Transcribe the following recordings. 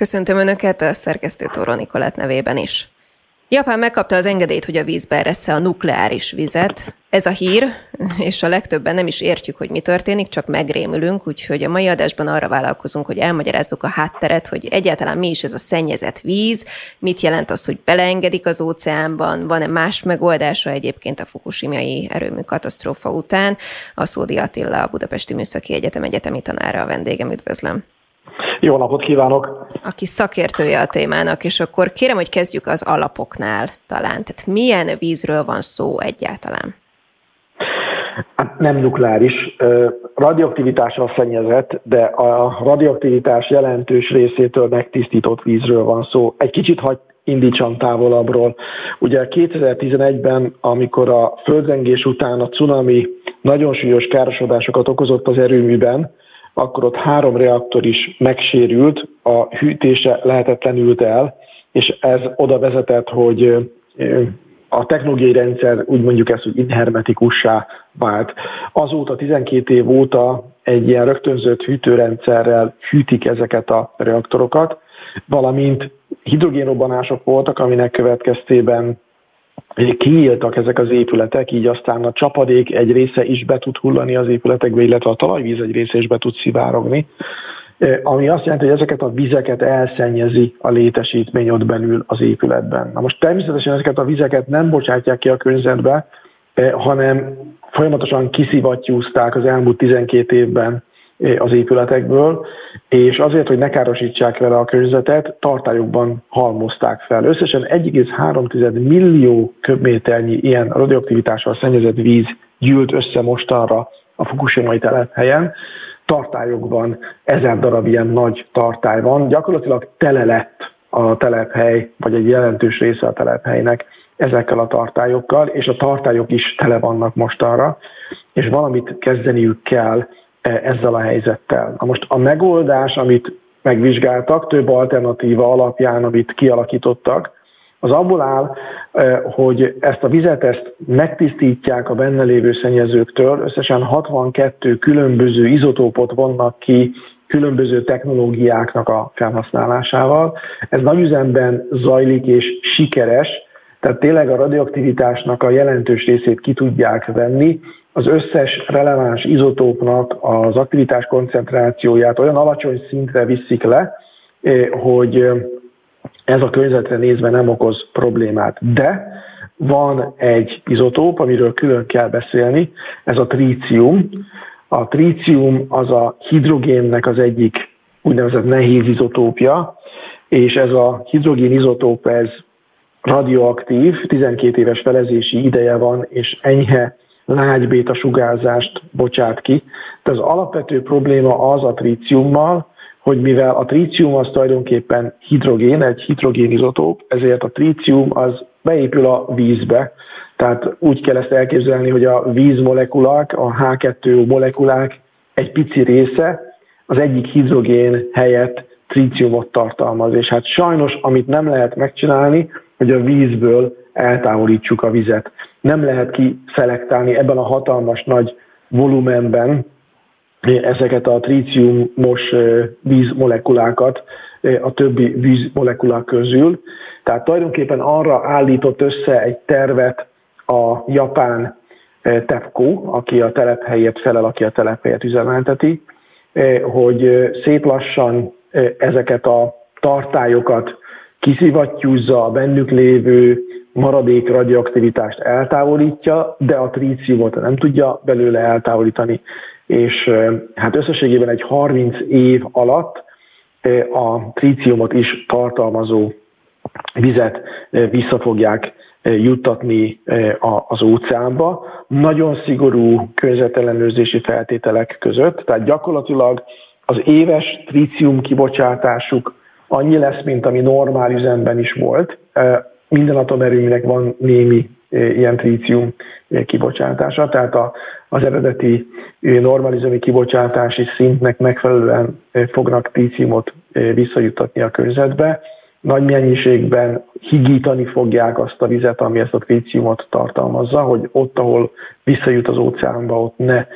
Köszöntöm Önöket a szerkesztő Tóró Nikolát nevében is. Japán megkapta az engedélyt, hogy a vízbe eressze a nukleáris vizet. Ez a hír, és a legtöbben nem is értjük, hogy mi történik, csak megrémülünk, úgyhogy a mai adásban arra vállalkozunk, hogy elmagyarázzuk a hátteret, hogy egyáltalán mi is ez a szennyezett víz, mit jelent az, hogy beleengedik az óceánban, van-e más megoldása egyébként a fukushimai erőmű katasztrófa után. A Szódi Attila, a Budapesti Műszaki Egyetem egyetemi tanára a vendégem, üdvözlöm. Jó napot kívánok! Aki szakértője a témának, és akkor kérem, hogy kezdjük az alapoknál talán. Tehát milyen vízről van szó egyáltalán? Hát nem nukleáris. Radioaktivitással szennyezett, de a radioaktivitás jelentős részétől megtisztított vízről van szó. Egy kicsit hagy indítsam távolabbról. Ugye 2011-ben, amikor a földrengés után a cunami nagyon súlyos károsodásokat okozott az erőműben, akkor ott három reaktor is megsérült, a hűtése lehetetlenült el, és ez oda vezetett, hogy a technológiai rendszer úgy mondjuk ezt, hogy inhermetikussá vált. Azóta 12 év óta egy ilyen rögtönzött hűtőrendszerrel hűtik ezeket a reaktorokat, valamint hidrogénrobbanások voltak, aminek következtében kinyíltak ezek az épületek, így aztán a csapadék egy része is be tud hullani az épületekbe, illetve a talajvíz egy része is be tud szivárogni, ami azt jelenti, hogy ezeket a vizeket elszennyezi a létesítmény ott belül az épületben. Na most természetesen ezeket a vizeket nem bocsátják ki a környezetbe, hanem folyamatosan kiszivattyúzták az elmúlt 12 évben az épületekből, és azért, hogy ne károsítsák vele a környezetet, tartályokban halmozták fel. Összesen 1,3 millió köbméternyi ilyen radioaktivitással szennyezett víz gyűlt össze mostanra a Fukushima-i telephelyen. Tartályokban ezer darab ilyen nagy tartály van. Gyakorlatilag tele lett a telephely, vagy egy jelentős része a telephelynek ezekkel a tartályokkal, és a tartályok is tele vannak mostanra, és valamit kezdeniük kell ezzel a helyzettel. Na most a megoldás, amit megvizsgáltak, több alternatíva alapján, amit kialakítottak, az abból áll, e, hogy ezt a vizet ezt megtisztítják a benne lévő szennyezőktől, összesen 62 különböző izotópot vonnak ki különböző technológiáknak a felhasználásával. Ez nagyüzemben zajlik és sikeres, tehát tényleg a radioaktivitásnak a jelentős részét ki tudják venni, az összes releváns izotópnak az aktivitás koncentrációját olyan alacsony szintre viszik le, eh, hogy eh, ez a környezetre nézve nem okoz problémát. De van egy izotóp, amiről külön kell beszélni, ez a trícium. A trícium az a hidrogénnek az egyik úgynevezett nehéz izotópja, és ez a hidrogén izotóp, ez radioaktív, 12 éves felezési ideje van, és enyhe lágy béta sugárzást bocsát ki. De az alapvető probléma az a tríciummal, hogy mivel a trícium az tulajdonképpen hidrogén, egy hidrogén izotóp, ezért a trícium az beépül a vízbe. Tehát úgy kell ezt elképzelni, hogy a vízmolekulák, a H2O molekulák egy pici része az egyik hidrogén helyett tríciumot tartalmaz. És hát sajnos, amit nem lehet megcsinálni, hogy a vízből eltávolítsuk a vizet. Nem lehet kiszelektálni ebben a hatalmas nagy volumenben ezeket a tríciumos vízmolekulákat a többi vízmolekulák közül. Tehát tulajdonképpen arra állított össze egy tervet a japán TEPCO, aki a telephelyért felel, aki a telephelyet üzemelteti, hogy szép lassan ezeket a tartályokat kiszivattyúzza a bennük lévő maradék radioaktivitást eltávolítja, de a tríciumot nem tudja belőle eltávolítani, és hát összességében egy 30 év alatt a tríciumot is tartalmazó vizet vissza fogják juttatni az óceánba, nagyon szigorú környezetellenőrzési feltételek között, tehát gyakorlatilag az éves trícium kibocsátásuk annyi lesz, mint ami normál üzemben is volt. Minden atomerőműnek van némi ilyen trícium kibocsátása, tehát a, az eredeti normalizmi kibocsátási szintnek megfelelően fognak tríciumot visszajutatni a környezetbe. Nagy mennyiségben higítani fogják azt a vizet, ami ezt a tríciumot tartalmazza, hogy ott, ahol visszajut az óceánba, ott ne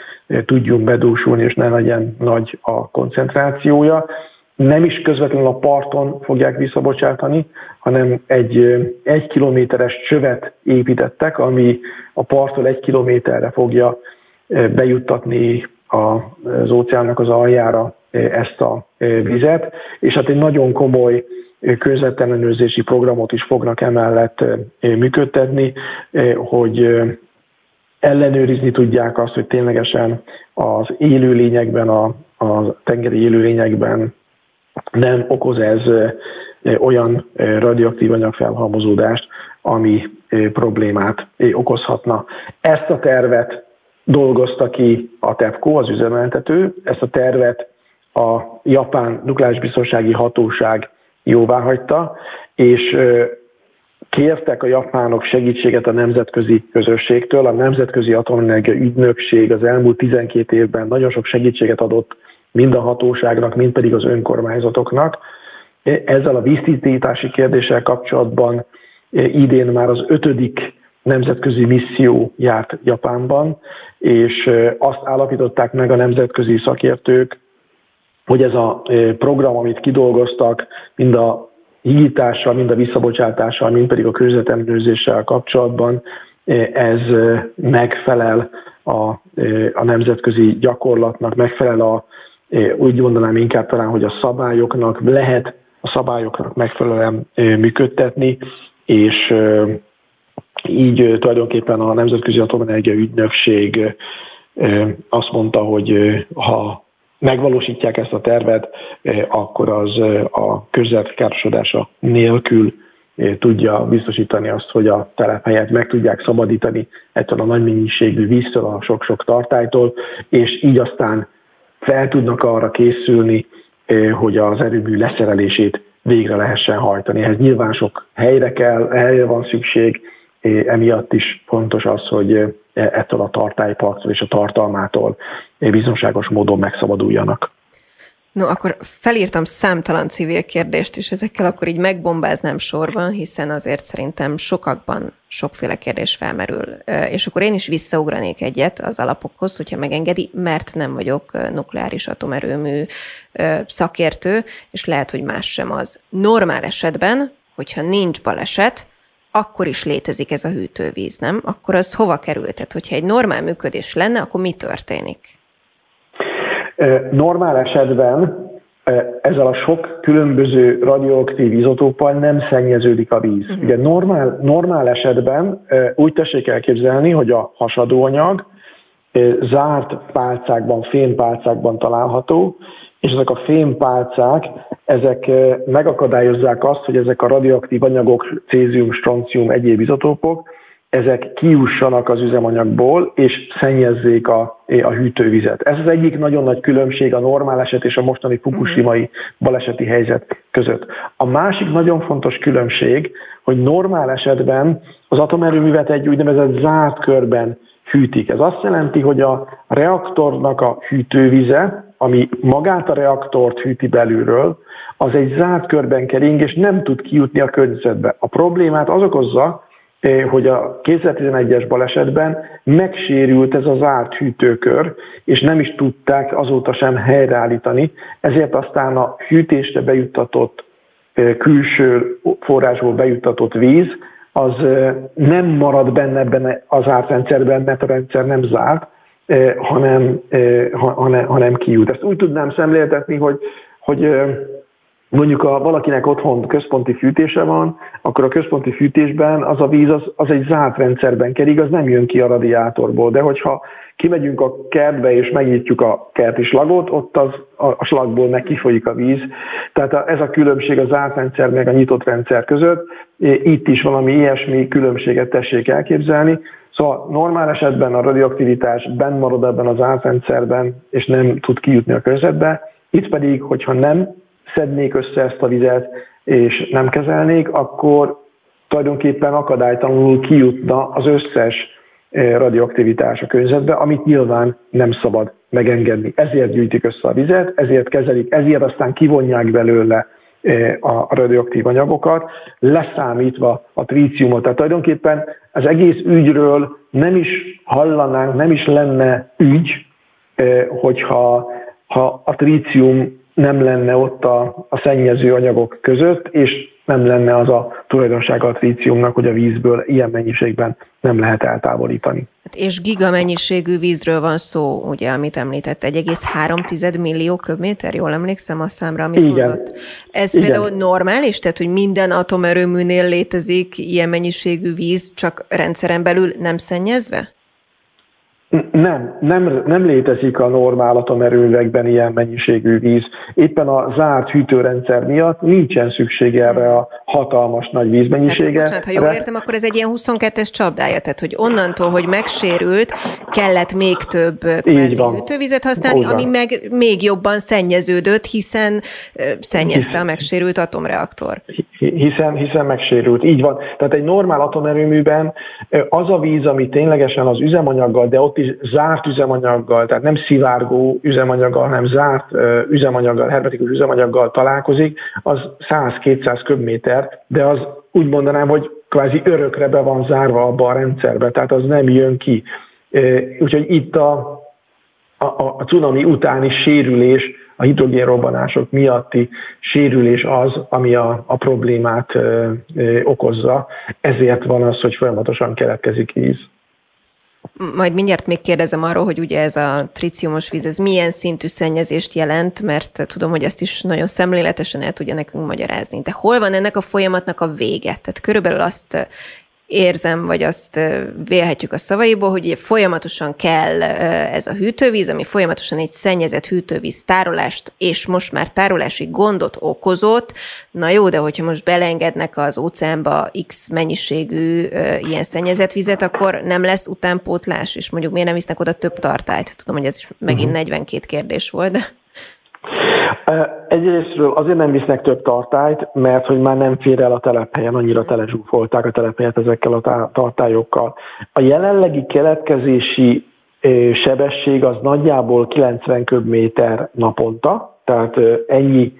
tudjunk bedúsulni, és ne legyen nagy a koncentrációja nem is közvetlenül a parton fogják visszabocsátani, hanem egy egy kilométeres csövet építettek, ami a parttól egy kilométerre fogja bejuttatni az óceánnak az aljára ezt a vizet, és hát egy nagyon komoly környezetellenőrzési programot is fognak emellett működtetni, hogy ellenőrizni tudják azt, hogy ténylegesen az élőlényekben, a, a tengeri élőlényekben nem okoz ez olyan radioaktív anyagfelhalmozódást, ami problémát okozhatna. Ezt a tervet dolgozta ki a TEPCO, az üzemeltető, ezt a tervet a Japán Nukleáris Biztonsági Hatóság jóvá hagyta, és kértek a japánok segítséget a nemzetközi közösségtől. A Nemzetközi Atomenergia Ügynökség az elmúlt 12 évben nagyon sok segítséget adott mind a hatóságnak, mind pedig az önkormányzatoknak. Ezzel a víztisztítási kérdéssel kapcsolatban idén már az ötödik nemzetközi misszió járt Japánban, és azt állapították meg a nemzetközi szakértők, hogy ez a program, amit kidolgoztak, mind a hígítással, mind a visszabocsátással, mind pedig a környezetemlőzéssel kapcsolatban, ez megfelel a, a nemzetközi gyakorlatnak, megfelel a, úgy mondanám inkább talán, hogy a szabályoknak, lehet a szabályoknak megfelelően működtetni, és így tulajdonképpen a Nemzetközi Atomenergia Ügynökség azt mondta, hogy ha megvalósítják ezt a tervet, akkor az a közvet károsodása nélkül tudja biztosítani azt, hogy a telephelyet meg tudják szabadítani ettől a nagy mennyiségű víztől, a sok-sok tartálytól, és így aztán fel tudnak arra készülni, hogy az erőmű leszerelését végre lehessen hajtani. Ehhez nyilván sok helyre kell, helyre van szükség, emiatt is fontos az, hogy ettől a tartályparctól és a tartalmától bizonságos módon megszabaduljanak. No, akkor felírtam számtalan civil kérdést, és ezekkel akkor így megbombáznám sorban, hiszen azért szerintem sokakban sokféle kérdés felmerül. És akkor én is visszaugranék egyet az alapokhoz, hogyha megengedi, mert nem vagyok nukleáris atomerőmű szakértő, és lehet, hogy más sem az. Normál esetben, hogyha nincs baleset, akkor is létezik ez a hűtővíz, nem? Akkor az hova kerül? Tehát, hogyha egy normál működés lenne, akkor mi történik? Normál esetben ezzel a sok különböző radioaktív izotóppal nem szennyeződik a víz. Uh-huh. Ugye normál, normál esetben úgy tessék elképzelni, hogy a hasadóanyag zárt pálcákban, fémpálcákban található, és ezek a fémpálcák, ezek megakadályozzák azt, hogy ezek a radioaktív anyagok, cézium, stroncium, egyéb izotópok, ezek kiussanak az üzemanyagból, és szennyezzék a, a hűtővizet. Ez az egyik nagyon nagy különbség a normál eset és a mostani fukushimai baleseti helyzet között. A másik nagyon fontos különbség, hogy normál esetben az atomerőművet egy úgynevezett zárt körben hűtik. Ez azt jelenti, hogy a reaktornak a hűtővize, ami magát a reaktort hűti belülről, az egy zárt körben kering, és nem tud kijutni a környezetbe. A problémát az okozza, hogy a 2011-es balesetben megsérült ez a zárt hűtőkör, és nem is tudták azóta sem helyreállítani, ezért aztán a hűtésre bejuttatott külső forrásból bejuttatott víz, az nem marad benne ebben az zárt rendszerben, mert a rendszer nem zárt, hanem, hanem, hanem kijut. Ezt úgy tudnám szemléltetni, hogy, hogy mondjuk ha valakinek otthon központi fűtése van, akkor a központi fűtésben az a víz az, az egy zárt rendszerben kerig, az nem jön ki a radiátorból, de hogyha kimegyünk a kertbe és megnyitjuk a kerti slagot, ott az, a, a slagból meg kifolyik a víz. Tehát a, ez a különbség a zárt rendszer meg a nyitott rendszer között. Itt is valami ilyesmi különbséget tessék elképzelni. Szóval normál esetben a radioaktivitás benn marad ebben az zárt rendszerben, és nem tud kijutni a környezetbe. Itt pedig, hogyha nem szednék össze ezt a vizet, és nem kezelnék, akkor tulajdonképpen akadálytalanul kijutna az összes eh, radioaktivitás a környezetbe, amit nyilván nem szabad megengedni. Ezért gyűjtik össze a vizet, ezért kezelik, ezért aztán kivonják belőle eh, a radioaktív anyagokat, leszámítva a tríciumot. Tehát tulajdonképpen az egész ügyről nem is hallanánk, nem is lenne ügy, eh, hogyha ha a trícium nem lenne ott a, a szennyező anyagok között, és nem lenne az a tulajdonsága a tríciumnak, hogy a vízből ilyen mennyiségben nem lehet eltávolítani. Hát és gigamennyiségű vízről van szó, ugye, amit említett, 1,3 millió köbméter, jól emlékszem a számra, amit Igen. mondott. Ez Igen. például normális, tehát hogy minden atomerőműnél létezik ilyen mennyiségű víz, csak rendszeren belül nem szennyezve? Nem, nem, nem létezik a normál atomerőművekben ilyen mennyiségű víz. Éppen a zárt hűtőrendszer miatt nincsen szükség erre a hatalmas nagy vízmennyiségre. Tehát, bocsánat, ha jól értem, akkor ez egy ilyen 22-es csapdája, tehát hogy onnantól, hogy megsérült, kellett még több kvázi hűtővizet használni, ami meg még jobban szennyeződött, hiszen szennyezte a megsérült atomreaktor hiszen, hiszen megsérült. Így van. Tehát egy normál atomerőműben az a víz, ami ténylegesen az üzemanyaggal, de ott is zárt üzemanyaggal, tehát nem szivárgó üzemanyaggal, hanem zárt üzemanyaggal, hermetikus üzemanyaggal találkozik, az 100-200 köbméter, de az úgy mondanám, hogy kvázi örökre be van zárva abba a rendszerbe, tehát az nem jön ki. Úgyhogy itt a, a, a cunami utáni sérülés a hidrogénrobbanások miatti sérülés az, ami a, a problémát ö, ö, okozza. Ezért van az, hogy folyamatosan keletkezik víz. Majd mindjárt még kérdezem arról, hogy ugye ez a triciumos víz, ez milyen szintű szennyezést jelent, mert tudom, hogy ezt is nagyon szemléletesen el tudja nekünk magyarázni. De hol van ennek a folyamatnak a vége? Tehát körülbelül azt érzem, vagy azt vélhetjük a szavaiból, hogy folyamatosan kell ez a hűtővíz, ami folyamatosan egy szennyezett hűtővíz tárolást, és most már tárolási gondot okozott. Na jó, de hogyha most belengednek az óceánba X mennyiségű ilyen szennyezett vizet, akkor nem lesz utánpótlás, és mondjuk miért nem visznek oda több tartályt? Tudom, hogy ez is megint 42 mhm. kérdés volt, de... Egyrésztről azért nem visznek több tartályt, mert hogy már nem fér el a telephelyen, annyira telezsúfolták a telephelyet ezekkel a tartályokkal. A jelenlegi keletkezési sebesség az nagyjából 90 köbméter naponta, tehát ennyi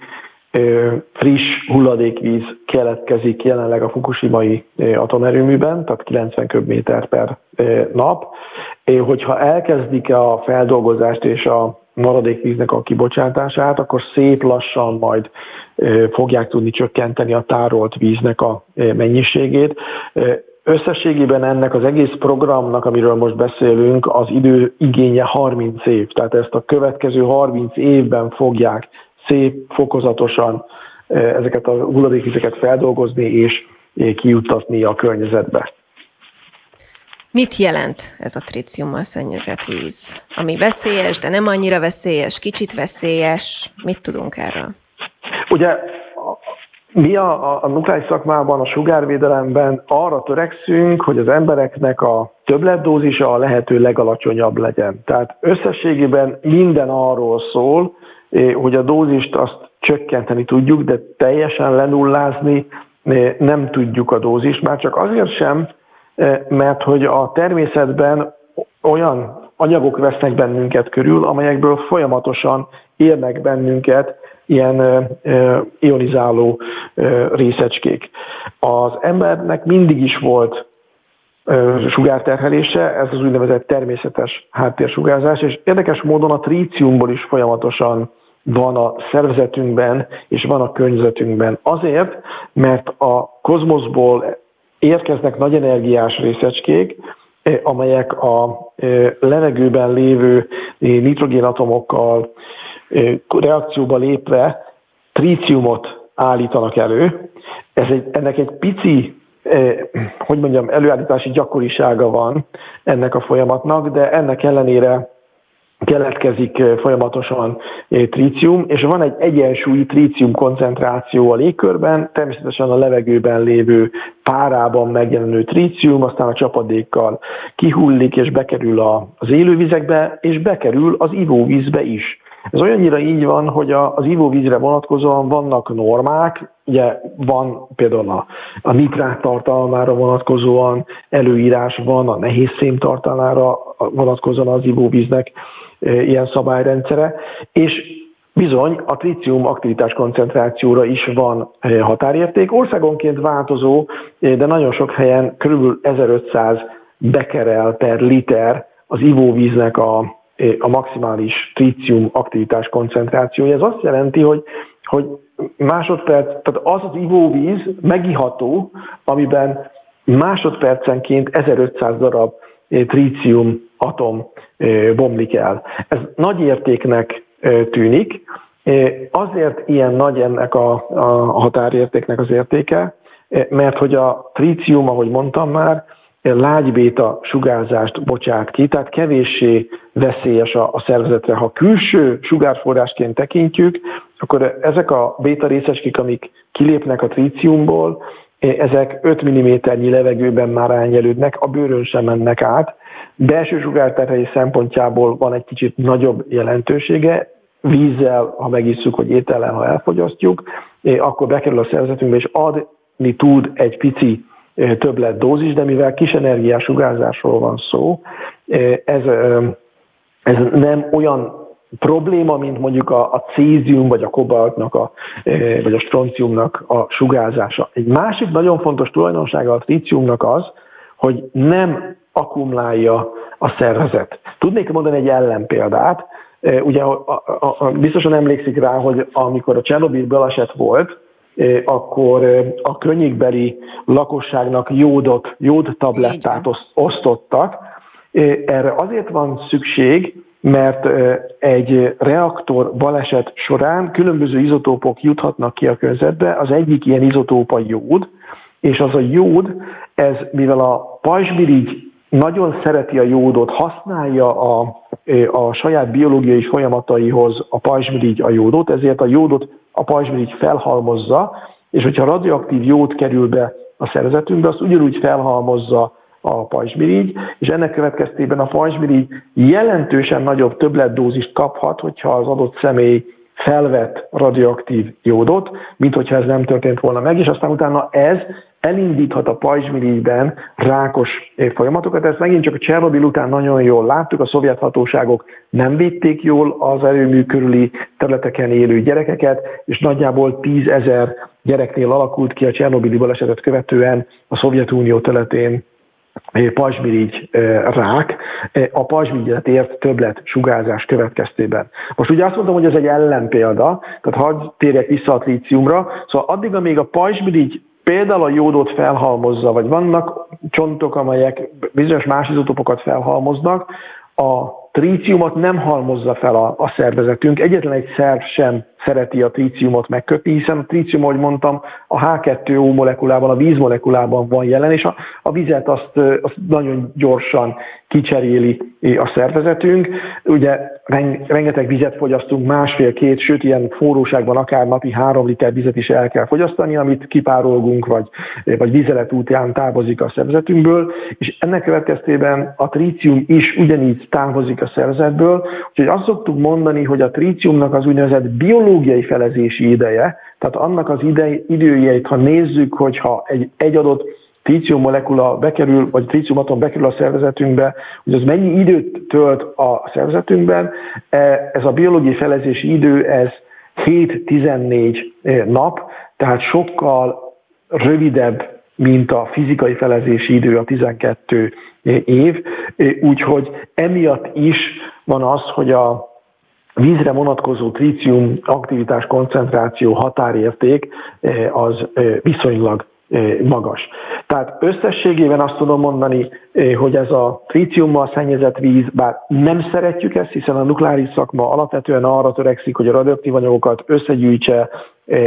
friss hulladékvíz keletkezik jelenleg a Fukushimai atomerőműben, tehát 90 köbméter per nap. Hogyha elkezdik a feldolgozást és a maradékvíznek a kibocsátását, akkor szép lassan majd fogják tudni csökkenteni a tárolt víznek a mennyiségét. Összességében ennek az egész programnak, amiről most beszélünk, az idő igénye 30 év. Tehát ezt a következő 30 évben fogják szép, fokozatosan ezeket a hulladékvizeket feldolgozni és kijuttatni a környezetbe. Mit jelent ez a tríciummal szennyezett víz? Ami veszélyes, de nem annyira veszélyes, kicsit veszélyes. Mit tudunk erről? Ugye mi a, a nukleáris szakmában, a sugárvédelemben arra törekszünk, hogy az embereknek a többletdózisa a lehető legalacsonyabb legyen. Tehát összességében minden arról szól, eh, hogy a dózist azt csökkenteni tudjuk, de teljesen lenullázni eh, nem tudjuk a dózist, már csak azért sem, mert hogy a természetben olyan anyagok vesznek bennünket körül, amelyekből folyamatosan érnek bennünket ilyen ionizáló részecskék. Az embernek mindig is volt sugárterhelése, ez az úgynevezett természetes háttérsugárzás, és érdekes módon a tríciumból is folyamatosan van a szervezetünkben, és van a környezetünkben. Azért, mert a kozmoszból érkeznek nagy energiás részecskék, eh, amelyek a eh, levegőben lévő eh, nitrogénatomokkal reakcióba lépve tríciumot állítanak elő. Ez egy, ennek egy pici hogy mondjam, előállítási gyakorisága van ennek a folyamatnak, de ennek ellenére keletkezik folyamatosan trícium, és van egy egyensúlyi trícium koncentráció a légkörben, természetesen a levegőben lévő párában megjelenő trícium, aztán a csapadékkal kihullik és bekerül az élővizekbe, és bekerül az ivóvízbe is. Ez olyannyira így van, hogy az ivóvízre vonatkozóan vannak normák, ugye van például a, a nitrát tartalmára vonatkozóan előírás van, a nehéz szém tartalmára vonatkozóan az ivóvíznek ilyen szabályrendszere, és Bizony, a trícium aktivitás koncentrációra is van határérték. Országonként változó, de nagyon sok helyen kb. 1500 bekerel per liter az ivóvíznek a a maximális trícium aktivitás koncentrációja. Ez azt jelenti, hogy, hogy másodperc, tehát az az ivóvíz megiható, amiben másodpercenként 1500 darab trícium atom bomlik el. Ez nagy értéknek tűnik, azért ilyen nagy ennek a, a határértéknek az értéke, mert hogy a trícium, ahogy mondtam már, lágybéta sugárzást bocsát ki, tehát kevéssé veszélyes a, a szervezetre. Ha külső sugárforrásként tekintjük, akkor ezek a béta részecskik, amik kilépnek a tríciumból, ezek 5 mm-nyi levegőben már elnyelődnek, a bőrön sem mennek át. Belső sugárterhelés szempontjából van egy kicsit nagyobb jelentősége, vízzel, ha megisszuk, vagy étellel, ha elfogyasztjuk, akkor bekerül a szervezetünkbe, és adni tud egy pici többlet dózis, de mivel kis energiás sugárzásról van szó, ez, ez nem olyan probléma, mint mondjuk a, a cézium, vagy a kobaltnak, a, vagy a stronciumnak a sugárzása. Egy másik nagyon fontos tulajdonsága a tríciumnak az, hogy nem akkumulálja a szervezet. Tudnék mondani egy ellenpéldát, ugye a, a, a, biztosan emlékszik rá, hogy amikor a Csernobyl baleset volt, akkor a környékbeli lakosságnak jódot, jód tablettát osztottak. Erre azért van szükség, mert egy reaktor baleset során különböző izotópok juthatnak ki a környezetbe, az egyik ilyen izotóp a jód, és az a jód, ez mivel a pajzsmirigy nagyon szereti a jódot, használja a, a saját biológiai folyamataihoz a pajzsmirigy a jódot, ezért a jódot a pajzsmirigy felhalmozza, és hogyha radioaktív jód kerül be a szervezetünkbe, azt ugyanúgy felhalmozza a pajzsmirigy, és ennek következtében a pajzsmirigy jelentősen nagyobb többletdózist kaphat, hogyha az adott személy felvett radioaktív jódot, mint hogyha ez nem történt volna meg, és aztán utána ez elindíthat a pajzsmirigyben rákos folyamatokat. Ezt megint csak a Csernobyl után nagyon jól láttuk, a szovjet hatóságok nem védték jól az erőmű körüli területeken élő gyerekeket, és nagyjából 10 ezer gyereknél alakult ki a Csernobili balesetet követően a Szovjetunió területén pajzsmirigy rák a pajzsmirigyet ért többlet sugárzás következtében. Most ugye azt mondom, hogy ez egy ellenpélda, tehát hadd térjek vissza a tríciumra, szóval addig, amíg a pajzsmirigy például a jódot felhalmozza, vagy vannak csontok, amelyek bizonyos más izotopokat felhalmoznak, a tríciumot nem halmozza fel a, a szervezetünk, egyetlen egy szerv sem szereti a tríciumot megkötni, hiszen a trícium, ahogy mondtam, a H2O molekulában, a víz molekulában van jelen, és a, a vizet azt, azt nagyon gyorsan kicseréli a szervezetünk. Ugye rengeteg vizet fogyasztunk, másfél-két, sőt ilyen forróságban akár napi három liter vizet is el kell fogyasztani, amit kipárolgunk, vagy, vagy vizelet útján távozik a szervezetünkből, és ennek következtében a trícium is ugyanígy távozik a szervezetből, úgyhogy azt szoktuk mondani, hogy a tríciumnak az úgynevezett biológiai felezési ideje, tehát annak az idei, időjeit, ha nézzük, hogyha egy, egy adott trícium molekula bekerül, vagy tríciumatom bekerül a szervezetünkbe, hogy az mennyi időt tölt a szervezetünkben, e, ez a biológiai felezési idő, ez 7-14 e, nap, tehát sokkal rövidebb, mint a fizikai felezési idő, a 12 év, úgyhogy emiatt is van az, hogy a vízre vonatkozó trícium aktivitás koncentráció határérték az viszonylag magas. Tehát összességében azt tudom mondani, hogy ez a tríciummal szennyezett víz, bár nem szeretjük ezt, hiszen a nukleáris szakma alapvetően arra törekszik, hogy a radioaktív anyagokat összegyűjtse,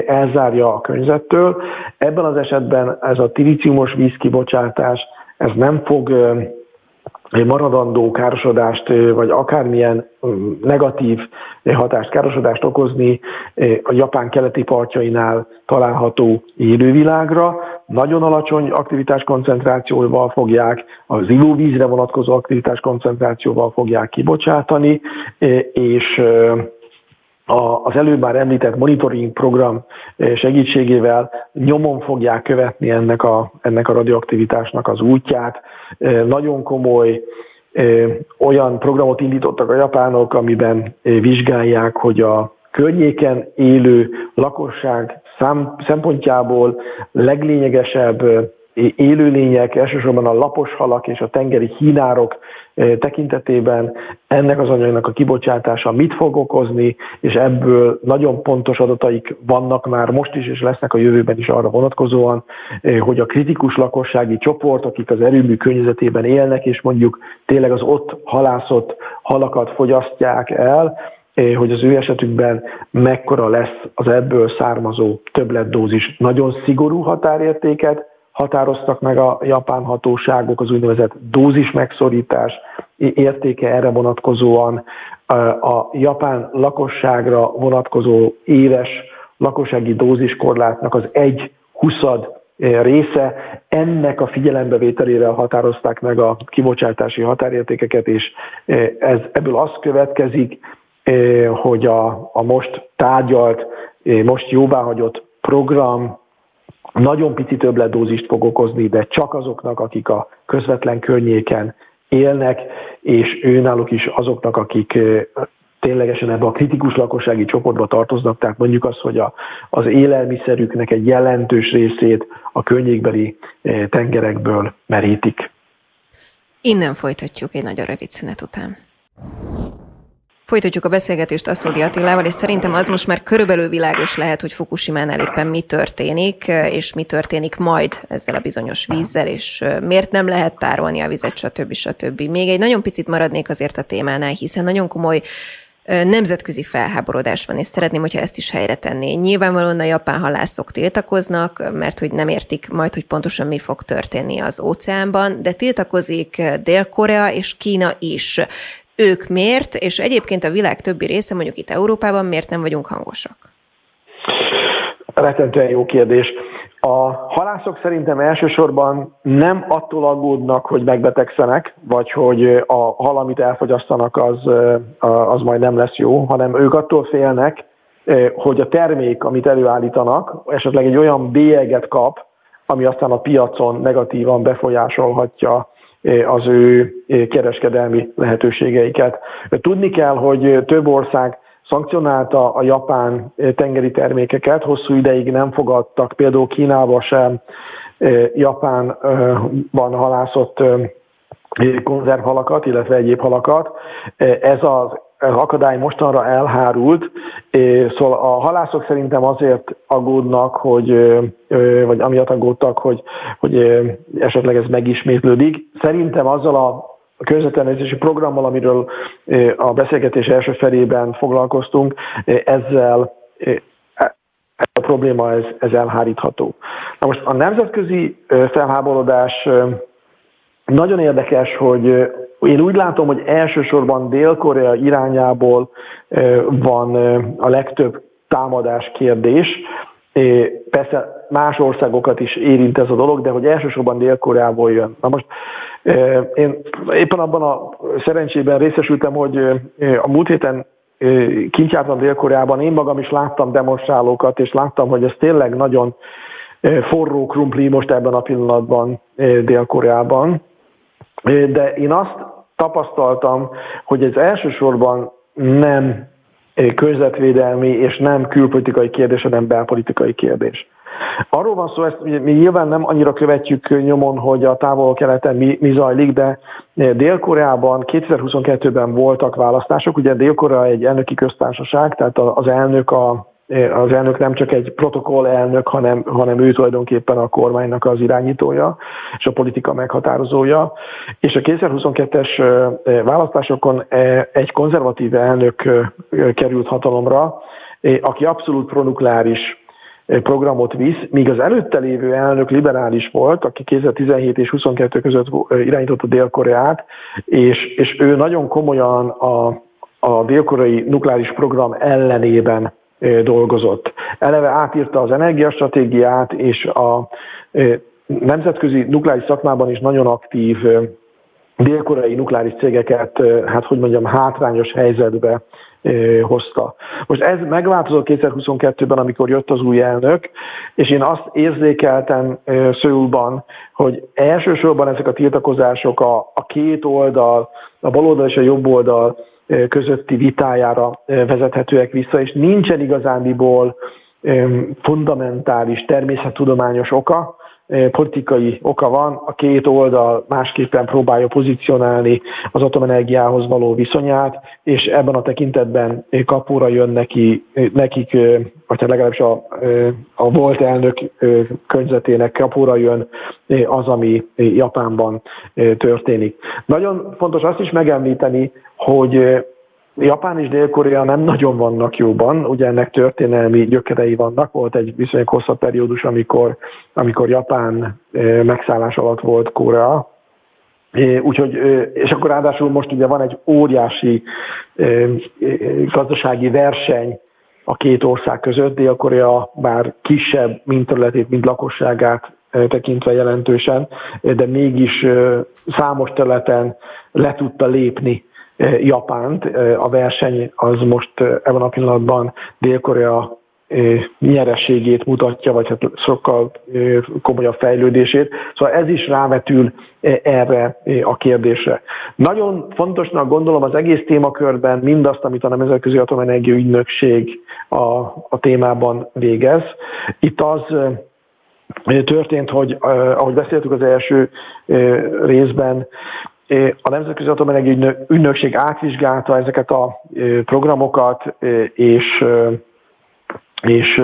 elzárja a környezettől. Ebben az esetben ez a tríciumos vízkibocsátás, ez nem fog maradandó károsodást, vagy akármilyen negatív hatást, károsodást okozni a Japán keleti partjainál található élővilágra. Nagyon alacsony aktivitás koncentrációval fogják, az ivóvízre vonatkozó aktivitás koncentrációval fogják kibocsátani, és az előbb már említett monitoring program segítségével nyomon fogják követni ennek a, ennek a radioaktivitásnak az útját. Nagyon komoly olyan programot indítottak a japánok, amiben vizsgálják, hogy a környéken élő lakosság szempontjából leglényegesebb élőlények, elsősorban a lapos halak és a tengeri hínárok tekintetében ennek az anyagnak a kibocsátása mit fog okozni, és ebből nagyon pontos adataik vannak már most is, és lesznek a jövőben is arra vonatkozóan, hogy a kritikus lakossági csoport, akik az erőmű környezetében élnek, és mondjuk tényleg az ott halászott halakat fogyasztják el, hogy az ő esetükben mekkora lesz az ebből származó többletdózis. Nagyon szigorú határértéket határoztak meg a japán hatóságok, az úgynevezett dózis megszorítás értéke erre vonatkozóan a japán lakosságra vonatkozó éves lakossági dóziskorlátnak az egy huszad része. Ennek a figyelembevételére határozták meg a kibocsátási határértékeket, és ez, ebből az következik, hogy a, a most tárgyalt, most jóváhagyott program nagyon pici többletdózist fog okozni, de csak azoknak, akik a közvetlen környéken élnek, és őnáluk is azoknak, akik ténylegesen ebbe a kritikus lakossági csoportba tartoznak, tehát mondjuk az, hogy a, az élelmiszerüknek egy jelentős részét a környékbeli tengerekből merítik. Innen folytatjuk egy nagyon rövid szünet után. Folytatjuk a beszélgetést Aszódi Attilával, és szerintem az most már körülbelül világos lehet, hogy Fukushima-nál éppen mi történik, és mi történik majd ezzel a bizonyos vízzel, és miért nem lehet tárolni a vizet, stb. stb. Még egy nagyon picit maradnék azért a témánál, hiszen nagyon komoly nemzetközi felháborodás van, és szeretném, hogyha ezt is helyre tenné. Nyilvánvalóan a japán halászok tiltakoznak, mert hogy nem értik majd, hogy pontosan mi fog történni az óceánban, de tiltakozik Dél-Korea és Kína is ők miért, és egyébként a világ többi része, mondjuk itt Európában miért nem vagyunk hangosak? Rettentően jó kérdés. A halászok szerintem elsősorban nem attól aggódnak, hogy megbetegszenek, vagy hogy a hal, amit elfogyasztanak, az, az majd nem lesz jó, hanem ők attól félnek, hogy a termék, amit előállítanak, esetleg egy olyan bélyeget kap, ami aztán a piacon negatívan befolyásolhatja az ő kereskedelmi lehetőségeiket. Tudni kell, hogy több ország szankcionálta a japán tengeri termékeket, hosszú ideig nem fogadtak, például Kínába sem Japánban halászott konzervhalakat, illetve egyéb halakat. Ez az akadály mostanra elhárult, szóval a halászok szerintem azért aggódnak, hogy, vagy amiatt aggódtak, hogy, hogy esetleg ez megismétlődik. Szerintem azzal a a környezetellenőrzési programmal, amiről a beszélgetés első felében foglalkoztunk, ezzel a probléma ez, ez elhárítható. Na most a nemzetközi felháborodás nagyon érdekes, hogy én úgy látom, hogy elsősorban Dél-Korea irányából van a legtöbb támadás kérdés. Persze más országokat is érint ez a dolog, de hogy elsősorban Dél-Koreából jön. Na most én éppen abban a szerencsében részesültem, hogy a múlt héten kint jártam Dél-Koreában, én magam is láttam demonstrálókat, és láttam, hogy ez tényleg nagyon forró krumpli most ebben a pillanatban Dél-Koreában. De én azt tapasztaltam, hogy ez elsősorban nem környezetvédelmi és nem külpolitikai kérdés, hanem belpolitikai kérdés. Arról van szó, ezt mi nyilván nem annyira követjük nyomon, hogy a távol-keleten mi, mi zajlik, de Dél-Koreában 2022-ben voltak választások, ugye Dél-Korea egy elnöki köztársaság, tehát az elnök a az elnök nem csak egy protokoll elnök, hanem, hanem ő tulajdonképpen a kormánynak az irányítója és a politika meghatározója. És a 2022-es választásokon egy konzervatív elnök került hatalomra, aki abszolút pronukleáris programot visz, míg az előtte lévő elnök liberális volt, aki 2017 és 22 között irányította Dél-Koreát, és, és ő nagyon komolyan a, a dél-koreai nukleáris program ellenében dolgozott. Eleve átírta az energiastratégiát, és a nemzetközi nukleáris szakmában is nagyon aktív dél-koreai nukleáris cégeket, hát hogy mondjam, hátrányos helyzetbe hozta. Most ez megváltozott 2022-ben, amikor jött az új elnök, és én azt érzékeltem Szőulban, hogy elsősorban ezek a tiltakozások a, a két oldal, a bal oldal és a jobb oldal közötti vitájára vezethetőek vissza, és nincsen igazándiból fundamentális természettudományos oka politikai oka van, a két oldal másképpen próbálja pozícionálni az atomenergiához való viszonyát, és ebben a tekintetben kapóra jön neki, nekik, vagy hát legalábbis a, a volt elnök környezetének kapóra jön az, ami Japánban történik. Nagyon fontos azt is megemlíteni, hogy Japán és Dél-Korea nem nagyon vannak jóban, ugye ennek történelmi gyökerei vannak, volt egy viszonylag hosszabb periódus, amikor, amikor Japán megszállás alatt volt Korea, Úgyhogy, és akkor ráadásul most ugye van egy óriási gazdasági verseny a két ország között. Dél-Korea bár kisebb, mint területét, mint lakosságát tekintve jelentősen, de mégis számos területen le tudta lépni Japánt. A verseny az most ebben a pillanatban Dél-Korea nyereségét mutatja, vagy hát sokkal komolyabb fejlődését. Szóval ez is rávetül erre a kérdésre. Nagyon fontosnak gondolom az egész témakörben mindazt, amit a Nemzetközi Atomenergia Ügynökség a, a témában végez. Itt az történt, hogy ahogy beszéltük az első részben, a Nemzetközi Atomenergia Ügynökség átvizsgálta ezeket a programokat, és, és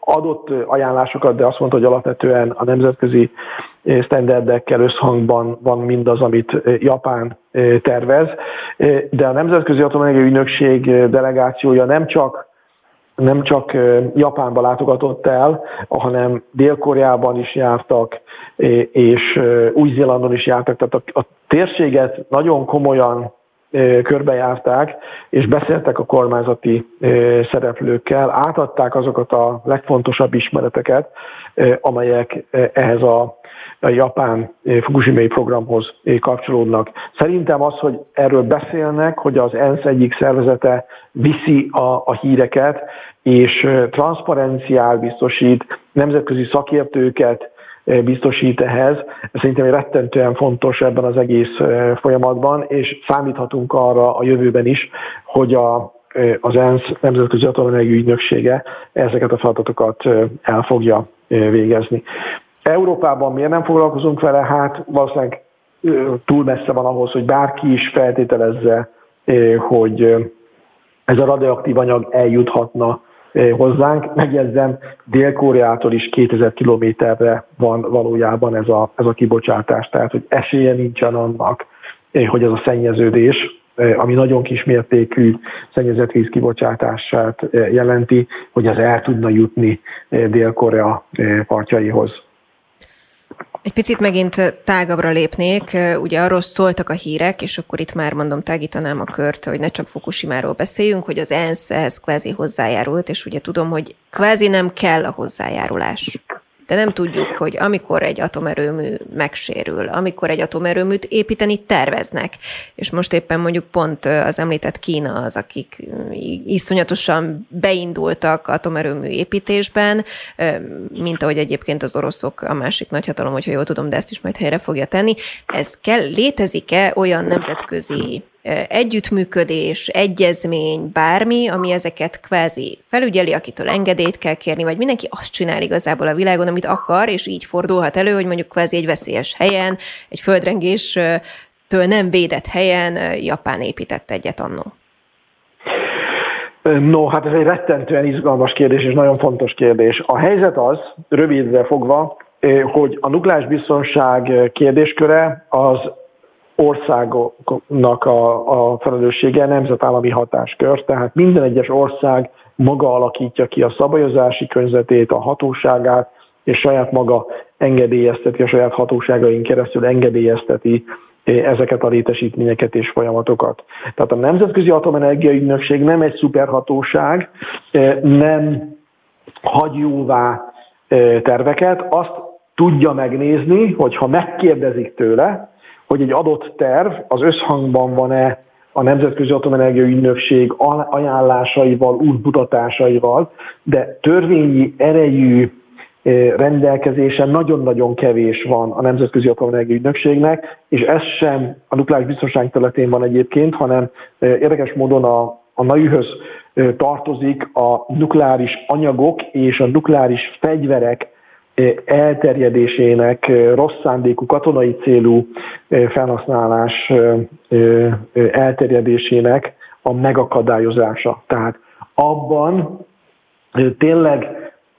adott ajánlásokat, de azt mondta, hogy alapvetően a nemzetközi standardekkel összhangban van mindaz, amit Japán tervez. De a Nemzetközi Atomenergia Ügynökség delegációja nem csak nem csak Japánba látogatott el, hanem Dél-Koreában is jártak, és Új-Zélandon is jártak, tehát a, a térséget nagyon komolyan körbejárták, és beszéltek a kormányzati szereplőkkel, átadták azokat a legfontosabb ismereteket, amelyek ehhez a japán Fukushima programhoz kapcsolódnak. Szerintem az, hogy erről beszélnek, hogy az ENSZ egyik szervezete viszi a, a híreket, és transzparenciál biztosít, nemzetközi szakértőket biztosít ehhez. Ez szerintem egy rettentően fontos ebben az egész folyamatban, és számíthatunk arra a jövőben is, hogy a, az ENSZ Nemzetközi Atomenergia Ügynöksége ezeket a feladatokat el fogja végezni. Európában miért nem foglalkozunk vele? Hát valószínűleg túl messze van ahhoz, hogy bárki is feltételezze, hogy ez a radioaktív anyag eljuthatna hozzánk. Megjegyzem, Dél-Koreától is 2000 kilométerre van valójában ez a, ez a kibocsátás, tehát hogy esélye nincsen annak, hogy ez a szennyeződés, ami nagyon kismértékű szennyezett víz kibocsátását jelenti, hogy az el tudna jutni Dél-Korea partjaihoz. Egy picit megint tágabbra lépnék, ugye arról szóltak a hírek, és akkor itt már mondom, tágítanám a kört, hogy ne csak Fukushimáról beszéljünk, hogy az ENSZ ehhez kvázi hozzájárult, és ugye tudom, hogy kvázi nem kell a hozzájárulás de nem tudjuk, hogy amikor egy atomerőmű megsérül, amikor egy atomerőműt építeni terveznek, és most éppen mondjuk pont az említett Kína az, akik iszonyatosan beindultak atomerőmű építésben, mint ahogy egyébként az oroszok a másik nagyhatalom, hogyha jól tudom, de ezt is majd helyre fogja tenni. Ez kell, létezik-e olyan nemzetközi együttműködés, egyezmény, bármi, ami ezeket kvázi felügyeli, akitől engedélyt kell kérni, vagy mindenki azt csinál igazából a világon, amit akar, és így fordulhat elő, hogy mondjuk kvázi egy veszélyes helyen, egy földrengéstől nem védett helyen Japán épített egyet annó. No, hát ez egy rettentően izgalmas kérdés, és nagyon fontos kérdés. A helyzet az, rövidre fogva, hogy a nukleáris biztonság kérdésköre az országoknak a, a felelőssége nemzetállami hatáskör, tehát minden egyes ország maga alakítja ki a szabályozási környezetét, a hatóságát, és saját maga engedélyezteti, a saját hatóságain keresztül engedélyezteti eh, ezeket a létesítményeket és folyamatokat. Tehát a Nemzetközi Atomenergia Ügynökség nem egy szuperhatóság, eh, nem hagy jóvá eh, terveket, azt tudja megnézni, hogy ha megkérdezik tőle, hogy egy adott terv az összhangban van-e a Nemzetközi Atomenergia Ügynökség ajánlásaival, útmutatásaival, de törvényi erejű eh, rendelkezése nagyon-nagyon kevés van a Nemzetközi Atomenergia Ügynökségnek, és ez sem a nukleáris biztonság területén van egyébként, hanem eh, érdekes módon a, a NAÜ-höz eh, tartozik a nukleáris anyagok és a nukleáris fegyverek elterjedésének, rossz szándékú katonai célú felhasználás elterjedésének a megakadályozása. Tehát abban tényleg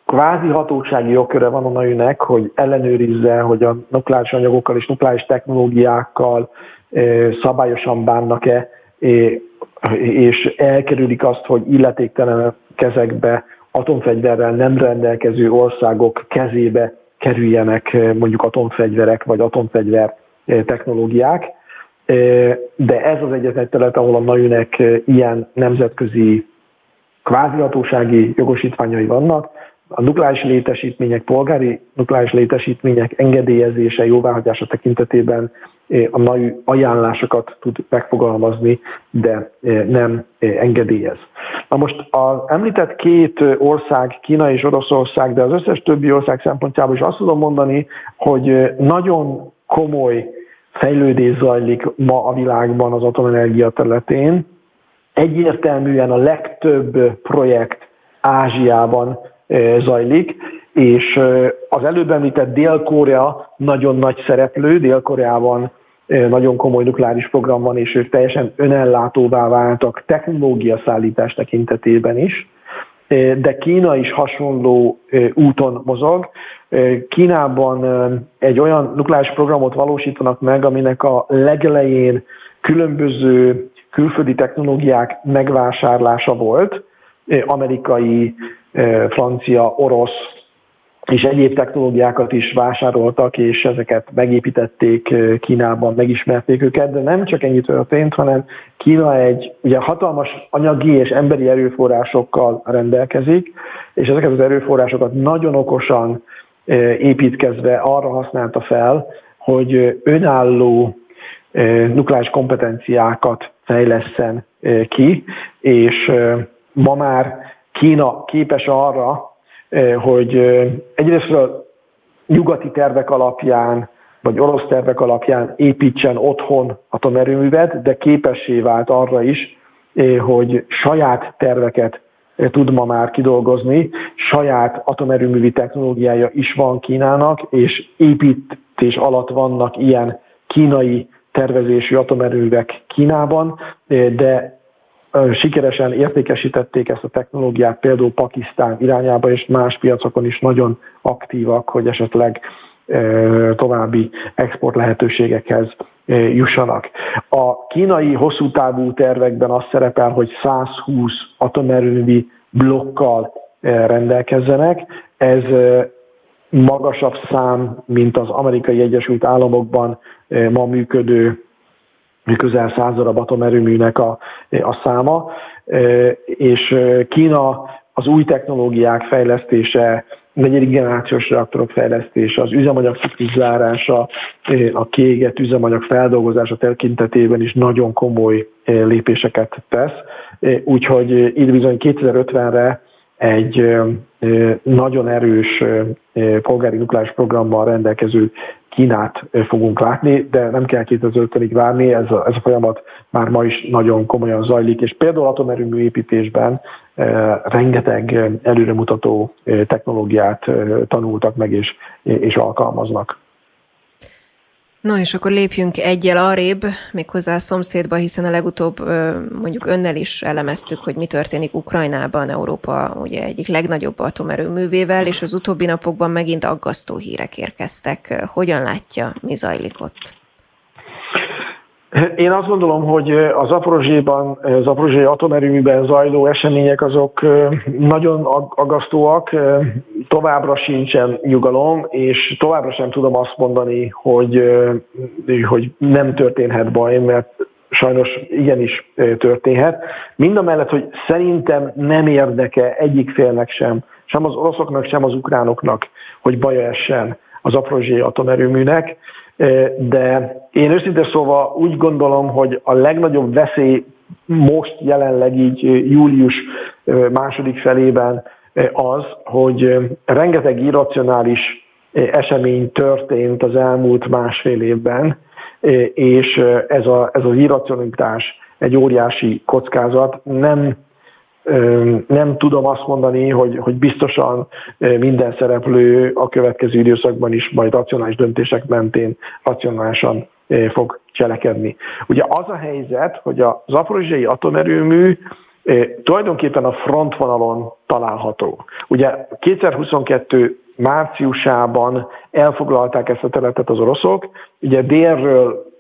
kvázi hatósági jogköre van a NAÜ-nek, hogy ellenőrizze, hogy a nukleáris anyagokkal és nukleáris technológiákkal szabályosan bánnak-e, és elkerülik azt, hogy illetéktelen kezekbe atomfegyverrel nem rendelkező országok kezébe kerüljenek mondjuk atomfegyverek vagy atomfegyver technológiák. De ez az egyetlen terület, ahol a NAÜ-nek ilyen nemzetközi kvázi hatósági jogosítványai vannak, a nukleáris létesítmények, polgári nukleáris létesítmények engedélyezése, jóváhagyása tekintetében eh, a NAU ajánlásokat tud megfogalmazni, de nem engedélyez. Na most az említett két ország, Kína és Oroszország, de az összes többi ország szempontjából is azt tudom mondani, hogy nagyon komoly fejlődés zajlik ma a világban az atomenergia területén. Egyértelműen a legtöbb projekt Ázsiában zajlik, és az előbb említett Dél-Korea nagyon nagy szereplő, Dél-Koreában nagyon komoly nukleáris program van, és ők teljesen önellátóvá váltak technológia szállítás tekintetében is, de Kína is hasonló úton mozog. Kínában egy olyan nukleáris programot valósítanak meg, aminek a legelején különböző külföldi technológiák megvásárlása volt, amerikai francia, orosz és egyéb technológiákat is vásároltak, és ezeket megépítették Kínában, megismerték őket, de nem csak ennyi történt, hanem Kína egy ugye hatalmas anyagi és emberi erőforrásokkal rendelkezik, és ezeket az erőforrásokat nagyon okosan építkezve arra használta fel, hogy önálló nukleáris kompetenciákat fejleszen ki, és ma már Kína képes arra, hogy eh, egyrészt a nyugati tervek alapján, vagy orosz tervek alapján építsen otthon atomerőművet, de képessé vált arra is, eh, hogy saját terveket tud ma már kidolgozni, saját atomerőművi technológiája is van Kínának, és építés alatt vannak ilyen kínai tervezésű atomerőművek Kínában, de sikeresen értékesítették ezt a technológiát például Pakisztán irányába, és más piacokon is nagyon aktívak, hogy esetleg további export lehetőségekhez jussanak. A kínai hosszú távú tervekben az szerepel, hogy 120 atomerőmű blokkal rendelkezzenek. Ez magasabb szám, mint az amerikai Egyesült Államokban ma működő közel 100 darab atomerőműnek a, a száma, és Kína az új technológiák fejlesztése, negyedik generációs reaktorok fejlesztése, az üzemanyag zárása, a kiégett üzemanyag feldolgozása tekintetében is nagyon komoly lépéseket tesz. Úgyhogy itt bizony 2050-re egy nagyon erős polgári nukleáris programmal rendelkező Kínát fogunk látni, de nem kell 2050-ig várni, ez a, ez a folyamat már ma is nagyon komolyan zajlik, és például atomerőmű építésben e, rengeteg előremutató technológiát e, tanultak meg és, és alkalmaznak. Na és akkor lépjünk egyel arrébb, méghozzá a szomszédba, hiszen a legutóbb mondjuk önnel is elemeztük, hogy mi történik Ukrajnában, Európa ugye egyik legnagyobb atomerőművével, és az utóbbi napokban megint aggasztó hírek érkeztek. Hogyan látja, mi zajlik ott? Én azt gondolom, hogy az Aprozséban, az atomerőműben zajló események azok nagyon agasztóak, továbbra sincsen nyugalom, és továbbra sem tudom azt mondani, hogy, hogy nem történhet baj, mert sajnos igenis történhet. Mind a mellett, hogy szerintem nem érdeke egyik félnek sem, sem az oroszoknak, sem az ukránoknak, hogy baja essen az Aprozsé atomerőműnek de én őszintén szóval úgy gondolom, hogy a legnagyobb veszély most jelenleg így július második felében az, hogy rengeteg irracionális esemény történt az elmúlt másfél évben, és ez, a, ez az irracionalitás egy óriási kockázat. Nem nem tudom azt mondani, hogy, hogy biztosan minden szereplő a következő időszakban is majd racionális döntések mentén racionálisan fog cselekedni. Ugye az a helyzet, hogy a zaporozsiai atomerőmű tulajdonképpen a frontvonalon található. Ugye 2022 márciusában elfoglalták ezt a területet az oroszok, ugye délről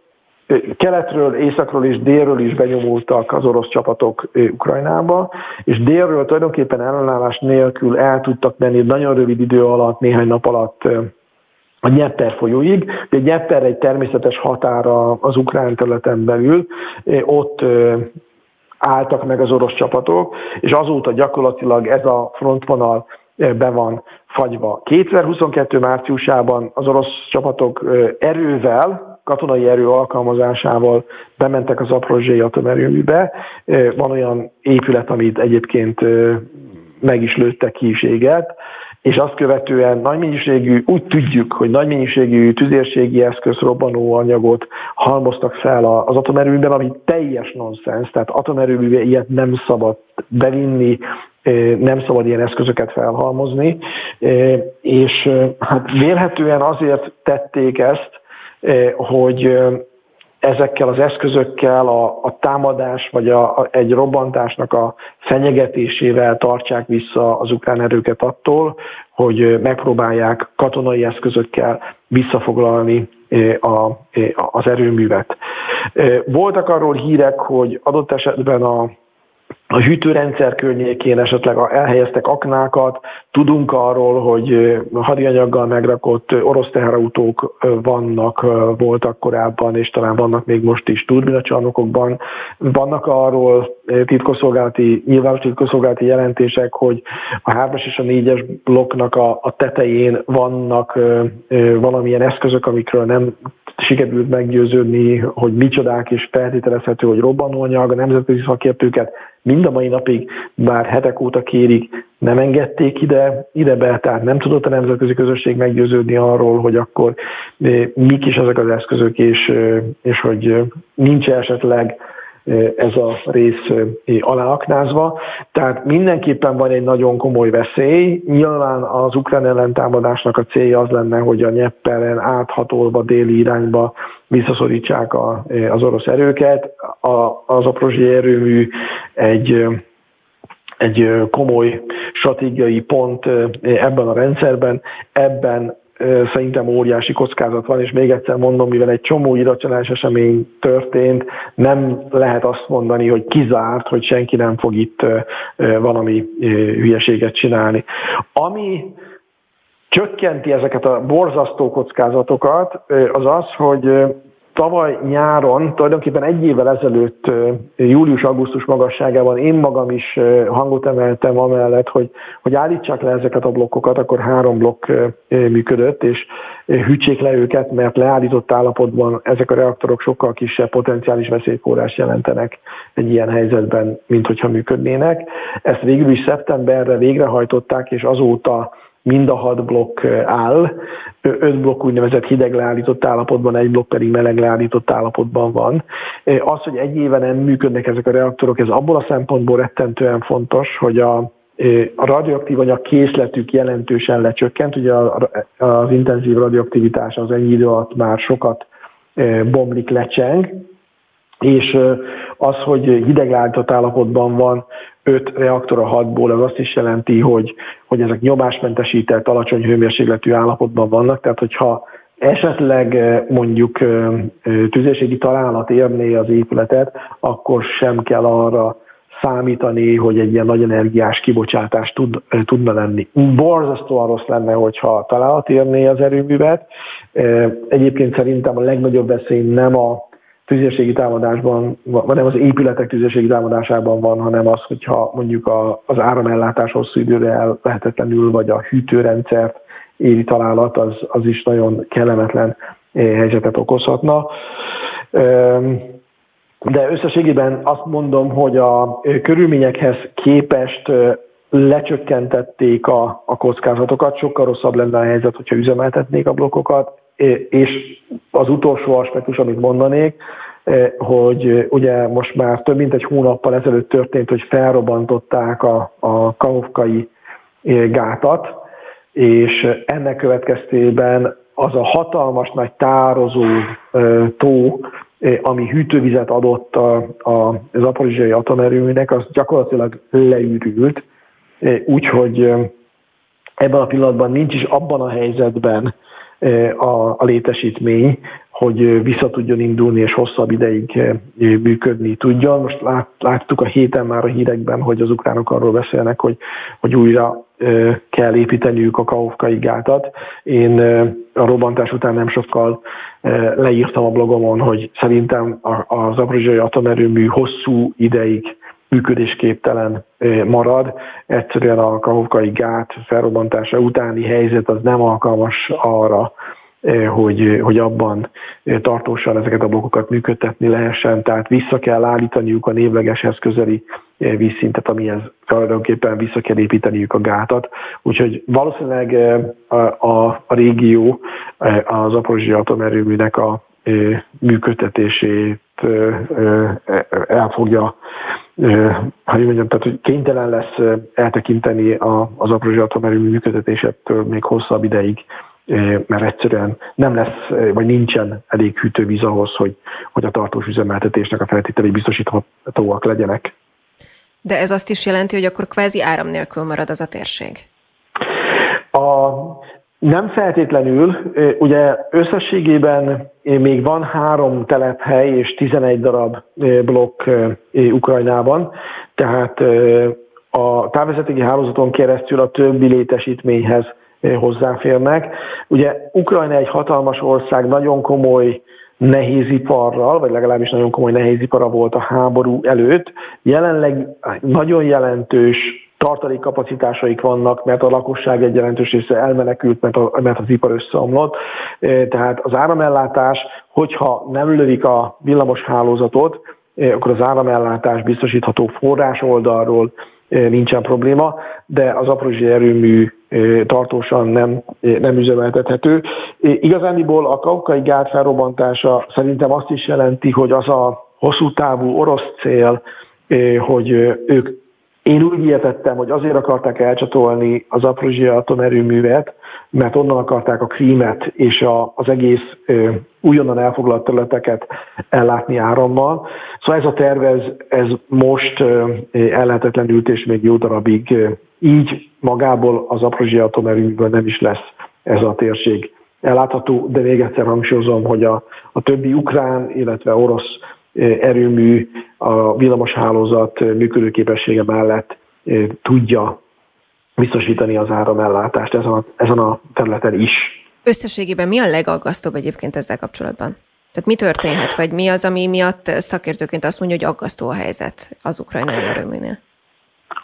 keletről, északról és délről is benyomultak az orosz csapatok Ukrajnába, és délről tulajdonképpen ellenállás nélkül el tudtak menni nagyon rövid idő alatt, néhány nap alatt a Nyepper folyóig. A Nyepper egy természetes határa az ukrán területen belül, ott álltak meg az orosz csapatok, és azóta gyakorlatilag ez a frontvonal be van fagyva. 2022 márciusában az orosz csapatok erővel, katonai erő alkalmazásával bementek az Aprozsai atomerőműbe. Van olyan épület, amit egyébként meg is lőttek ki is éget, és azt követően nagy mennyiségű, úgy tudjuk, hogy nagy mennyiségű tüzérségi eszköz, robbanó anyagot halmoztak fel az atomerőműben, ami teljes nonsens, tehát atomerőműbe ilyet nem szabad bevinni, nem szabad ilyen eszközöket felhalmozni, és hát vélhetően azért tették ezt, hogy ezekkel az eszközökkel a, a támadás vagy a, a, egy robbantásnak a fenyegetésével tartsák vissza az ukrán erőket attól, hogy megpróbálják katonai eszközökkel visszafoglalni a, az erőművet. Voltak arról hírek, hogy adott esetben a a hűtőrendszer környékén esetleg elhelyeztek aknákat, tudunk arról, hogy hadianyaggal megrakott orosz teherautók vannak, voltak korábban, és talán vannak még most is turbinacsarnokokban. Vannak arról titkosszolgálati, nyilvános titkosszolgálati jelentések, hogy a 3-as és a 4-es blokknak a, a tetején vannak valamilyen eszközök, amikről nem sikerült meggyőződni, hogy micsodák is feltételezhető, hogy robbanóanyag, a nemzetközi szakértőket mind a mai napig, bár hetek óta kérik, nem engedték ide, ide be, tehát nem tudott a nemzetközi közösség meggyőződni arról, hogy akkor eh, mik is ezek az eszközök, és, eh, és hogy eh, nincs esetleg ez a rész aláaknázva. Tehát mindenképpen van egy nagyon komoly veszély. Nyilván az ukrán ellentámadásnak a célja az lenne, hogy a Nyepperen áthatolva déli irányba visszaszorítsák a, az orosz erőket. A, az aprozsi erőmű egy egy komoly stratégiai pont ebben a rendszerben, ebben szerintem óriási kockázat van, és még egyszer mondom, mivel egy csomó irracionális esemény történt, nem lehet azt mondani, hogy kizárt, hogy senki nem fog itt valami hülyeséget csinálni. Ami csökkenti ezeket a borzasztó kockázatokat, az az, hogy tavaly nyáron, tulajdonképpen egy évvel ezelőtt, július-augusztus magasságában én magam is hangot emeltem amellett, hogy, hogy állítsák le ezeket a blokkokat, akkor három blokk működött, és hűtsék le őket, mert leállított állapotban ezek a reaktorok sokkal kisebb potenciális veszélyforrás jelentenek egy ilyen helyzetben, mint hogyha működnének. Ezt végül is szeptemberre végrehajtották, és azóta mind a hat blokk áll, öt blokk úgynevezett hideg leállított állapotban, egy blokk pedig meleg leállított állapotban van. Az, hogy egy éve nem működnek ezek a reaktorok, ez abból a szempontból rettentően fontos, hogy a, a radioaktív anyag készletük jelentősen lecsökkent, ugye az intenzív radioaktivitás az ennyi idő alatt már sokat bomlik, lecseng, és az, hogy hideglállított állapotban van 5 reaktor a 6-ból, az azt is jelenti, hogy, hogy ezek nyomásmentesített, alacsony hőmérsékletű állapotban vannak, tehát hogyha esetleg mondjuk tüzérségi találat érné az épületet, akkor sem kell arra számítani, hogy egy ilyen nagy energiás kibocsátás tud, tudna lenni. Borzasztóan rossz lenne, hogyha találat érné az erőművet. Egyébként szerintem a legnagyobb veszély nem a tüzérségi támadásban, vagy nem az épületek tüzérségi támadásában van, hanem az, hogyha mondjuk a, az áramellátás hosszú időre lehetetlenül, vagy a hűtőrendszert éri találat, az, az is nagyon kellemetlen eh, helyzetet okozhatna. De összességében azt mondom, hogy a eh, körülményekhez képest eh, lecsökkentették a, a kockázatokat, sokkal rosszabb lenne a helyzet, hogyha üzemeltetnék a blokkokat, és az utolsó aspektus, amit mondanék, hogy ugye most már több mint egy hónappal ezelőtt történt, hogy felrobbantották a, a kahovkai gátat, és ennek következtében az a hatalmas nagy tározó tó, ami hűtővizet adott a, a zaporizsiai atomerőműnek, az gyakorlatilag leürült, úgyhogy ebben a pillanatban nincs is abban a helyzetben a, a létesítmény, hogy vissza tudjon indulni és hosszabb ideig működni tudjon. Most lát, láttuk a héten már a hírekben, hogy az ukránok arról beszélnek, hogy, hogy újra kell építeniük a Kaufkai gátat. Én a robbantás után nem sokkal leírtam a blogomon, hogy szerintem az Zaporozzsai atomerőmű hosszú ideig működésképtelen marad. Egyszerűen a Kahovkai gát felrobbantása utáni helyzet az nem alkalmas arra, hogy, hogy abban tartósan ezeket a blokkokat működtetni lehessen, tehát vissza kell állítaniuk a névlegeshez közeli vízszintet, amihez tulajdonképpen vissza kell építeniük a gátat. Úgyhogy valószínűleg a, a, a régió az Aporozsi atomerőműnek a működtetését el fogja, hogy mondjam, tehát hogy kénytelen lesz eltekinteni az Aporozsi atomerőmű működtetésettől még hosszabb ideig, mert egyszerűen nem lesz, vagy nincsen elég hűtővíz ahhoz, hogy, hogy a tartós üzemeltetésnek a feltételei biztosíthatóak legyenek. De ez azt is jelenti, hogy akkor kvázi áram nélkül marad az a térség? A, nem feltétlenül, ugye összességében még van három telephely és 11 darab blokk Ukrajnában, tehát a távvezetéki hálózaton keresztül a többi létesítményhez hozzáférnek. Ugye Ukrajna egy hatalmas ország, nagyon komoly nehéziparral, vagy legalábbis nagyon komoly nehézipara volt a háború előtt. Jelenleg nagyon jelentős tartalékkapacitásaik vannak, mert a lakosság egy jelentős része elmenekült, mert, a, mert az ipar összeomlott. Tehát az áramellátás, hogyha nem lövik a villamos hálózatot, akkor az áramellátás biztosítható forrás oldalról nincsen probléma, de az aprózsi erőmű tartósan nem, nem üzemeltethető. Igazániból a kaukai gát felrobbantása szerintem azt is jelenti, hogy az a hosszú távú orosz cél, hogy ők én úgy értettem, hogy azért akarták elcsatolni az Aprozsia atomerőművet, mert onnan akarták a krímet és a, az egész ö, újonnan elfoglalt területeket ellátni árammal. Szóval ez a terv, ez, ez most ö, ellehetetlenült és még jó darabig ö, így magából az Aprozsia atomerőműből nem is lesz ez a térség ellátható, de még egyszer hangsúlyozom, hogy a, a többi ukrán, illetve orosz erőmű a villamoshálózat működőképessége mellett tudja biztosítani az áramellátást ezen a, ezen a területen is. Összességében mi a legaggasztóbb egyébként ezzel kapcsolatban? Tehát mi történhet, vagy mi az, ami miatt szakértőként azt mondja, hogy aggasztó a helyzet az ukrajnai erőműnél?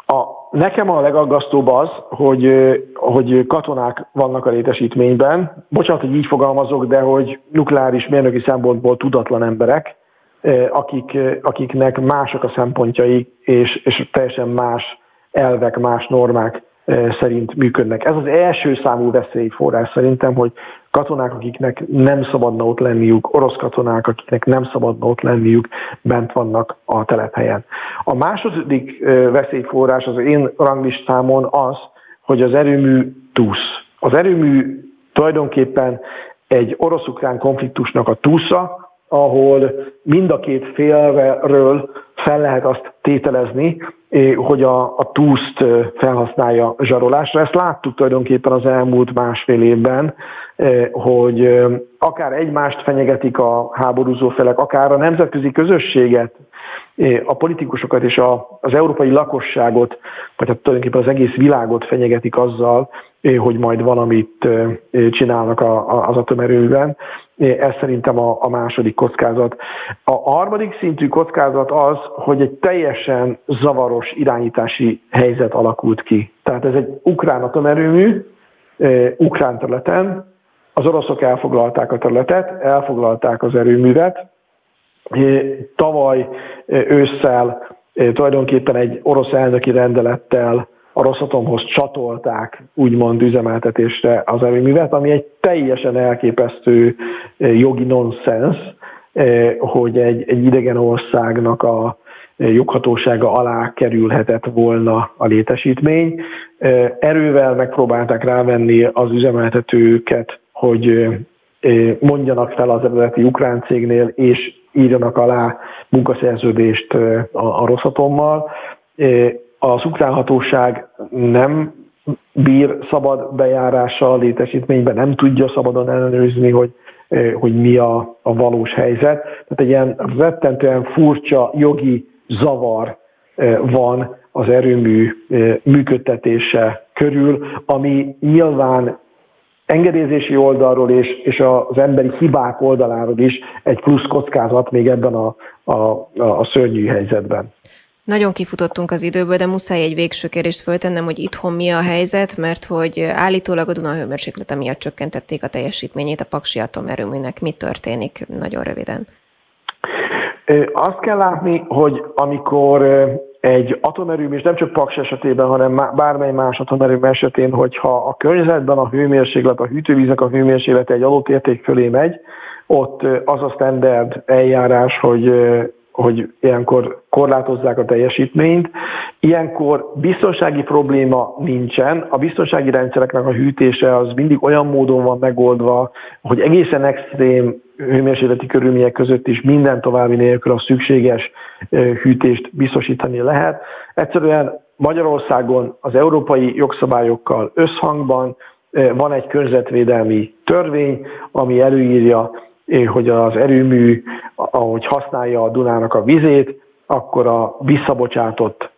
A, nekem a legaggasztóbb az, hogy, hogy katonák vannak a létesítményben. Bocsánat, hogy így fogalmazok, de hogy nukleáris mérnöki szempontból tudatlan emberek, akik, akiknek mások a szempontjai, és, és teljesen más elvek, más normák szerint működnek. Ez az első számú veszélyforrás szerintem, hogy katonák, akiknek nem szabadna ott lenniük, orosz katonák, akiknek nem szabadna ott lenniük, bent vannak a telephelyen. A második veszélyforrás az én ranglistámon az, hogy az erőmű túsz. Az erőmű tulajdonképpen egy orosz-ukrán konfliktusnak a túsza, ahol mind a két félről fel lehet azt tételezni, eh, hogy a, a túszt eh, felhasználja zsarolásra. Ezt láttuk tulajdonképpen az elmúlt másfél évben, eh, hogy akár egymást fenyegetik a háborúzó felek, akár a nemzetközi közösséget, a politikusokat és a, az európai lakosságot, vagy hát tulajdonképpen az egész világot fenyegetik azzal, hogy majd valamit csinálnak az atomerőben. Ez szerintem a, a második kockázat. A harmadik szintű kockázat az, hogy egy teljesen zavaros irányítási helyzet alakult ki. Tehát ez egy ukrán atomerőmű, ukrán területen, az oroszok elfoglalták a területet, elfoglalták az erőművet. Tavaly ősszel tulajdonképpen egy orosz elnöki rendelettel a Rosszatomhoz csatolták úgymond üzemeltetésre az erőművet, ami egy teljesen elképesztő jogi nonsens, hogy egy, egy idegen országnak a joghatósága alá kerülhetett volna a létesítmény. Erővel megpróbálták rávenni az üzemeltetőket, hogy mondjanak fel az eredeti ukrán cégnél, és írjanak alá munkaszerződést a, a Rosszatommal. Az ukrán hatóság nem bír szabad bejárással a létesítménybe, nem tudja szabadon ellenőrizni, hogy, hogy mi a, a valós helyzet. Tehát egy ilyen rettentően furcsa jogi zavar van az erőmű működtetése körül, ami nyilván engedélyezési oldalról és, és az emberi hibák oldaláról is egy plusz kockázat még ebben a, a, a szörnyű helyzetben. Nagyon kifutottunk az időből, de muszáj egy végső kérdést föltennem, hogy itthon mi a helyzet, mert hogy állítólag a Duna hőmérséklete miatt csökkentették a teljesítményét a Paksi atomerőműnek. Mi történik? Nagyon röviden. Azt kell látni, hogy amikor egy atomerőmű, és nem csak Paks esetében, hanem bármely más atomerőmű esetén, hogyha a környezetben a hőmérséklet, a hűtővíznek a hőmérséklete egy adott érték fölé megy, ott az a standard eljárás, hogy hogy ilyenkor korlátozzák a teljesítményt. Ilyenkor biztonsági probléma nincsen. A biztonsági rendszereknek a hűtése az mindig olyan módon van megoldva, hogy egészen extrém hőmérsékleti körülmények között is minden további nélkül a szükséges hűtést biztosítani lehet. Egyszerűen Magyarországon az európai jogszabályokkal összhangban van egy környezetvédelmi törvény, ami előírja, hogy az erőmű, ahogy használja a Dunának a vizét, akkor a visszabocsátott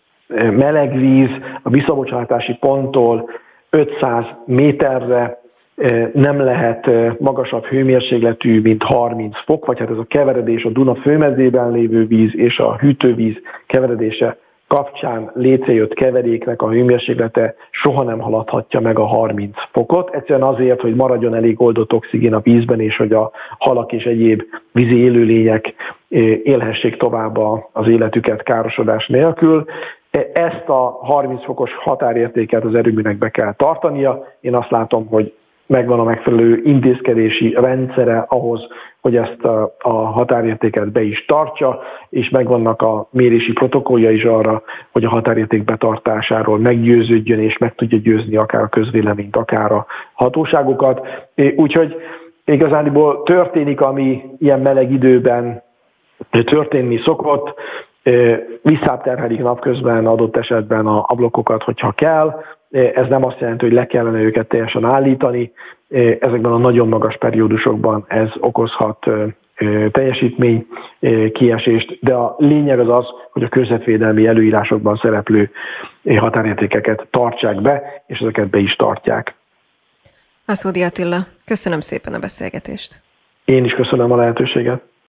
meleg víz a visszabocsátási ponttól 500 méterre nem lehet magasabb hőmérsékletű, mint 30 fok, vagy hát ez a keveredés a Duna főmezében lévő víz és a hűtővíz keveredése kapcsán létrejött keveréknek a hőmérséklete soha nem haladhatja meg a 30 fokot. Egyszerűen azért, hogy maradjon elég oldott oxigén a vízben, és hogy a halak és egyéb vízi élőlények élhessék tovább az életüket károsodás nélkül. Ezt a 30 fokos határértéket az erőműnek be kell tartania. Én azt látom, hogy megvan a megfelelő intézkedési rendszere ahhoz, hogy ezt a, a határértéket be is tartsa, és megvannak a mérési protokollja is arra, hogy a határérték betartásáról meggyőződjön, és meg tudja győzni akár a közvéleményt, akár a hatóságokat. Úgyhogy igazániból történik, ami ilyen meleg időben történni szokott, visszáterhelik napközben adott esetben a blokkokat, hogyha kell, ez nem azt jelenti, hogy le kellene őket teljesen állítani. Ezekben a nagyon magas periódusokban ez okozhat teljesítmény kiesést, de a lényeg az az, hogy a környezetvédelmi előírásokban szereplő határértékeket tartsák be, és ezeket be is tartják. Aszódi Attila, köszönöm szépen a beszélgetést. Én is köszönöm a lehetőséget.